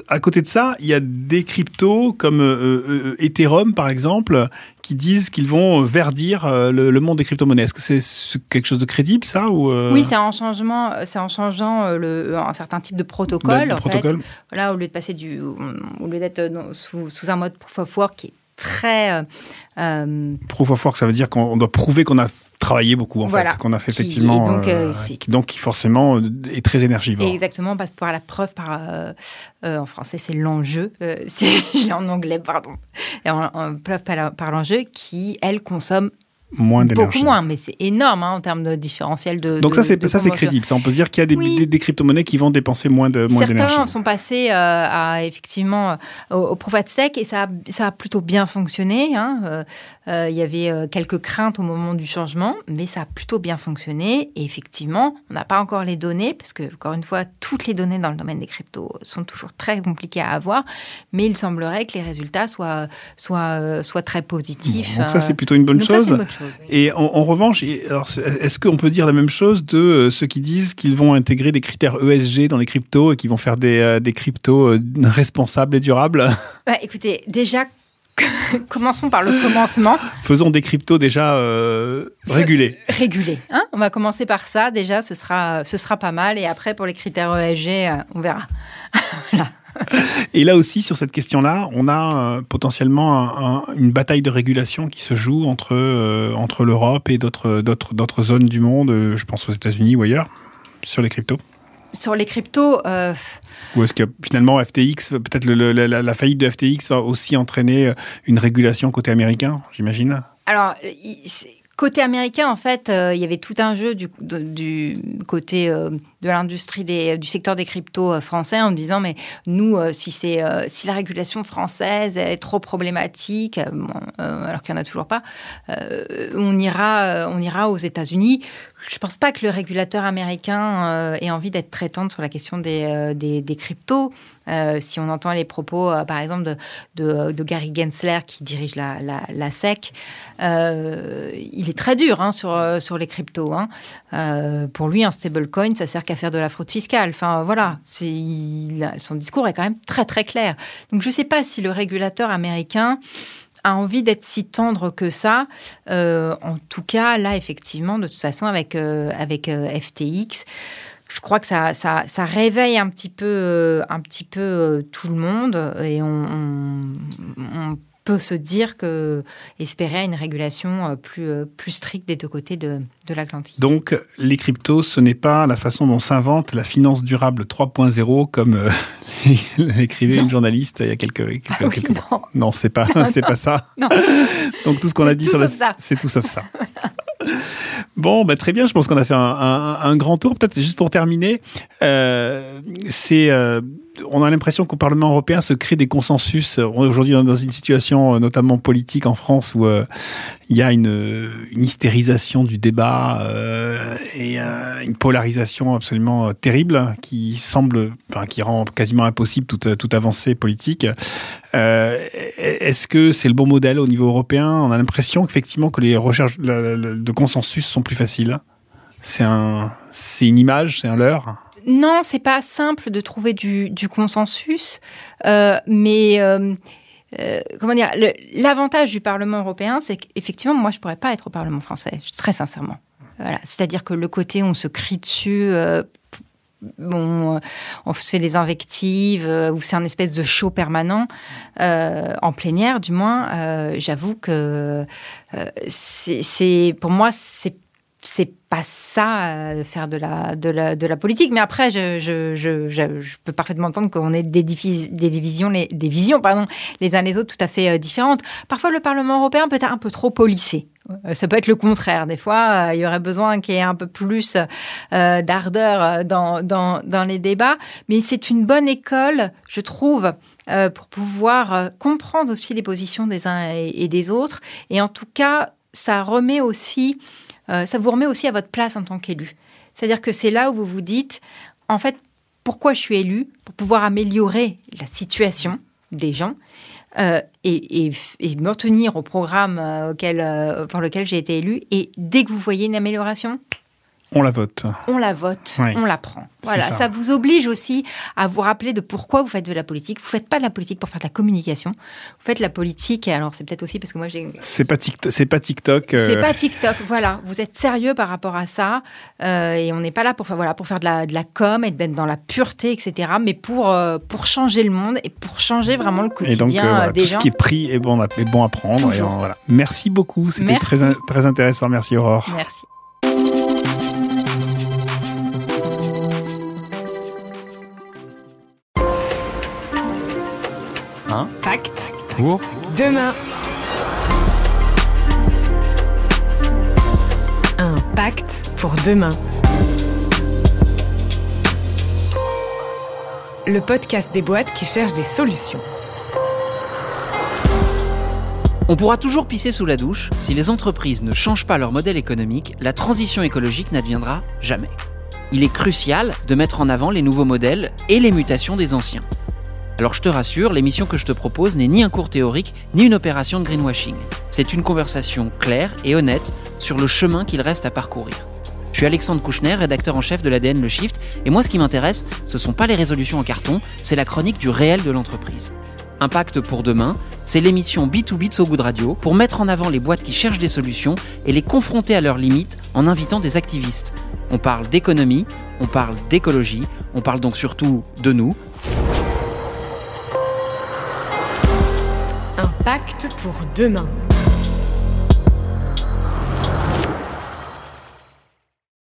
D: à côté de ça, il y a des cryptos comme euh, euh, Ethereum, par exemple, qui disent qu'ils vont verdir euh, le, monde des crypto-monnaies. Est-ce que c'est quelque chose de crédible, ça ou
C: Oui, c'est en, changement, c'est en changeant le, un certain type de protocole. En protocole. Fait. Voilà, au lieu de passer du, au lieu d'être sous, sous, un mode proof of work qui est très
D: Proof of work, ça veut dire qu'on doit prouver qu'on a travaillé beaucoup, en fait, qu'on a fait effectivement. donc, euh, donc, qui forcément euh, est très énergivore.
C: exactement, parce que pour la preuve par. Euh, en français, c'est l'enjeu. J'ai en anglais, pardon. Et en, preuve par l'enjeu qui, elle, consomme
D: moins
C: d'énergie. Beaucoup moins, mais c'est énorme hein, en termes de différentiel de.
D: Donc ça, c'est ça, c'est crédible. Ça, on peut dire qu'il y a des, des, crypto-monnaies qui vont dépenser moins de moins d'énergie.
C: Certains sont passés euh, à effectivement au, au proof of stake et ça, a, ça a plutôt bien fonctionné. Hein. Euh, euh, il y avait quelques craintes au moment du changement, mais ça a plutôt bien fonctionné. Et effectivement, on n'a pas encore les données parce que encore une fois, toutes les données dans le domaine des cryptos sont toujours très compliquées à avoir. Mais il semblerait que les résultats soient soient soient très positifs.
D: donc ça, c'est plutôt une bonne chose. Ça, chose. Et en, revanche, est-ce qu'on peut dire la même chose de euh, ceux qui disent qu'ils vont intégrer des critères ESG dans les cryptos et qu'ils vont faire des, euh, des cryptos euh, responsables et durables?
C: Bah, Écoutez, déjà, commençons par le commencement.
D: Faisons des cryptos déjà régulés.
C: Régulés. Hein on va commencer par ça. Déjà, ce sera, ce sera pas mal. Et après, pour les critères ESG, on verra.
D: voilà. Et là aussi, sur cette question-là, on a euh, potentiellement une bataille de régulation qui se joue entre, euh, entre l'Europe et d'autres, zones du monde, euh, je pense aux États-Unis ou ailleurs, sur les cryptos.
C: Sur les cryptos.
D: Ou est-ce que finalement FTX, peut-être la, faillite de FTX va aussi entraîner une régulation côté américain, j'imagine?
C: Alors, Côté américain, en fait, euh, il y avait tout un jeu du, du côté euh, de l'industrie du secteur des cryptos euh, français en disant mais nous, si c'est si la régulation française est trop problématique, alors qu'il n'y en a toujours pas, on ira on ira aux États-Unis. Je pense pas que le régulateur américain ait envie d'être très tendre sur la question des, des, cryptos. si on entend les propos, par exemple, de, de, Gary Gensler qui dirige la, la, SEC, il est très dur hein, sur, euh, sur les cryptos. Hein. Euh, pour lui, un stablecoin, ça sert qu'à faire de la fraude fiscale. Enfin, voilà, son discours est quand même très, très clair. Donc, je ne sais pas si le régulateur américain a envie d'être si tendre que ça. Euh, en tout cas, là, effectivement, de toute façon, avec, avec FTX, je crois que ça, ça, réveille un petit peu, un petit peu tout le monde et on, on peut se dire que espérer une régulation euh, plus, euh, plus stricte des deux côtés de, de l'Atlantique.
D: Donc les cryptos, ce n'est pas la façon dont s'invente la finance durable 3.0 comme euh, l'écrivait une journaliste il y a quelques, quelques, ah quelques mois. Non, c'est pas c'est pas ça. Non. Donc tout ce qu'on a dit sur le c'est tout sauf ça. Bon, bah, très bien. Je pense qu'on a fait un, un, un grand tour. Peut-être juste pour terminer, euh, c'est euh, on a l'impression qu'au Parlement européen se crée des consensus. On est aujourd'hui dans une situation, euh, notamment politique en France, où euh, il y a une, hystérisation du débat euh, et euh, une polarisation absolument terrible qui semble, enfin, qui rend quasiment impossible toute, toute avancée politique. Est-ce que c'est le bon modèle au niveau européen? On a l'impression qu'effectivement que les recherches de consensus sont plus faciles. C'est un, c'est une image, c'est un leurre
C: Non, c'est pas simple de trouver du, consensus, euh, mais euh, euh, comment dire L'avantage du Parlement européen, c'est qu'effectivement, moi, je pourrais pas être au Parlement français, très sincèrement. Voilà, c'est-à-dire que le côté où on se crie dessus. On fait des invectives, où c'est un espèce de show permanent, en plénière du moins. J'avoue que c'est, pour moi, c'est c'est pas ça euh, faire de la, de la, de la politique. Mais après, je, je, je, je peux parfaitement entendre qu'on ait des, des divisions, des visions, pardon, les uns les autres tout à fait euh, différentes. Parfois, le Parlement européen peut être un peu trop policé. Euh, ça peut être le contraire. Des fois, il y aurait besoin qu'il y ait un peu plus d'ardeur dans, dans, dans, les débats. Mais c'est une bonne école, je trouve, pour pouvoir comprendre aussi les positions des uns et des autres. Et en tout cas, ça remet aussi euh, ça vous remet aussi à votre place en tant qu'élu. C'est-à-dire que c'est là où vous vous dites, en fait, pourquoi je suis élu Pour pouvoir améliorer la situation des gens euh, et, me tenir au programme euh, pour lequel j'ai été élu. Et dès que vous voyez une amélioration,
D: on la vote.
C: On la vote, on la prend. Voilà, ça. vous oblige aussi à vous rappeler de pourquoi vous faites de la politique. Vous faites pas de la politique pour faire de la communication. Vous faites la politique, et alors c'est peut-être aussi parce que moi j'ai...
D: C'est pas, c'est pas TikTok.
C: Euh. C'est pas TikTok, voilà. Vous êtes sérieux par rapport à ça. Euh, et on n'est pas là pour faire, voilà, pour faire de la, de la com et d'être dans la pureté, etc. Mais pour, euh, pour changer le monde et pour changer vraiment le quotidien des gens.
D: Tout ce qui est pris est bon, est bon à prendre. Et voilà. Merci beaucoup, c'était très, très intéressant. Merci Aurore.
C: Merci.
E: Pour demain. Un pacte pour demain. Le podcast des boîtes qui cherchent des solutions.
F: On pourra toujours pisser sous la douche, si les entreprises ne changent pas leur modèle économique, la transition écologique n'adviendra jamais. Il est crucial de mettre en avant les nouveaux modèles et les mutations des anciens. Alors je te rassure, l'émission que je te propose n'est ni un cours théorique, ni une opération de greenwashing. C'est une conversation claire et honnête sur le chemin qu'il reste à parcourir. Je suis Alexandre Kouchner, rédacteur en chef de l'ADN Le Shift, et moi ce qui m'intéresse, ce sont pas les résolutions en carton, c'est la chronique du réel de l'entreprise. Impact pour demain, c'est l'émission B2B de So Radio pour mettre en avant les boîtes qui cherchent des solutions et les confronter à leurs limites en invitant des activistes. On parle d'économie, on parle d'écologie, on parle donc surtout de nous,
E: Pacte pour demain.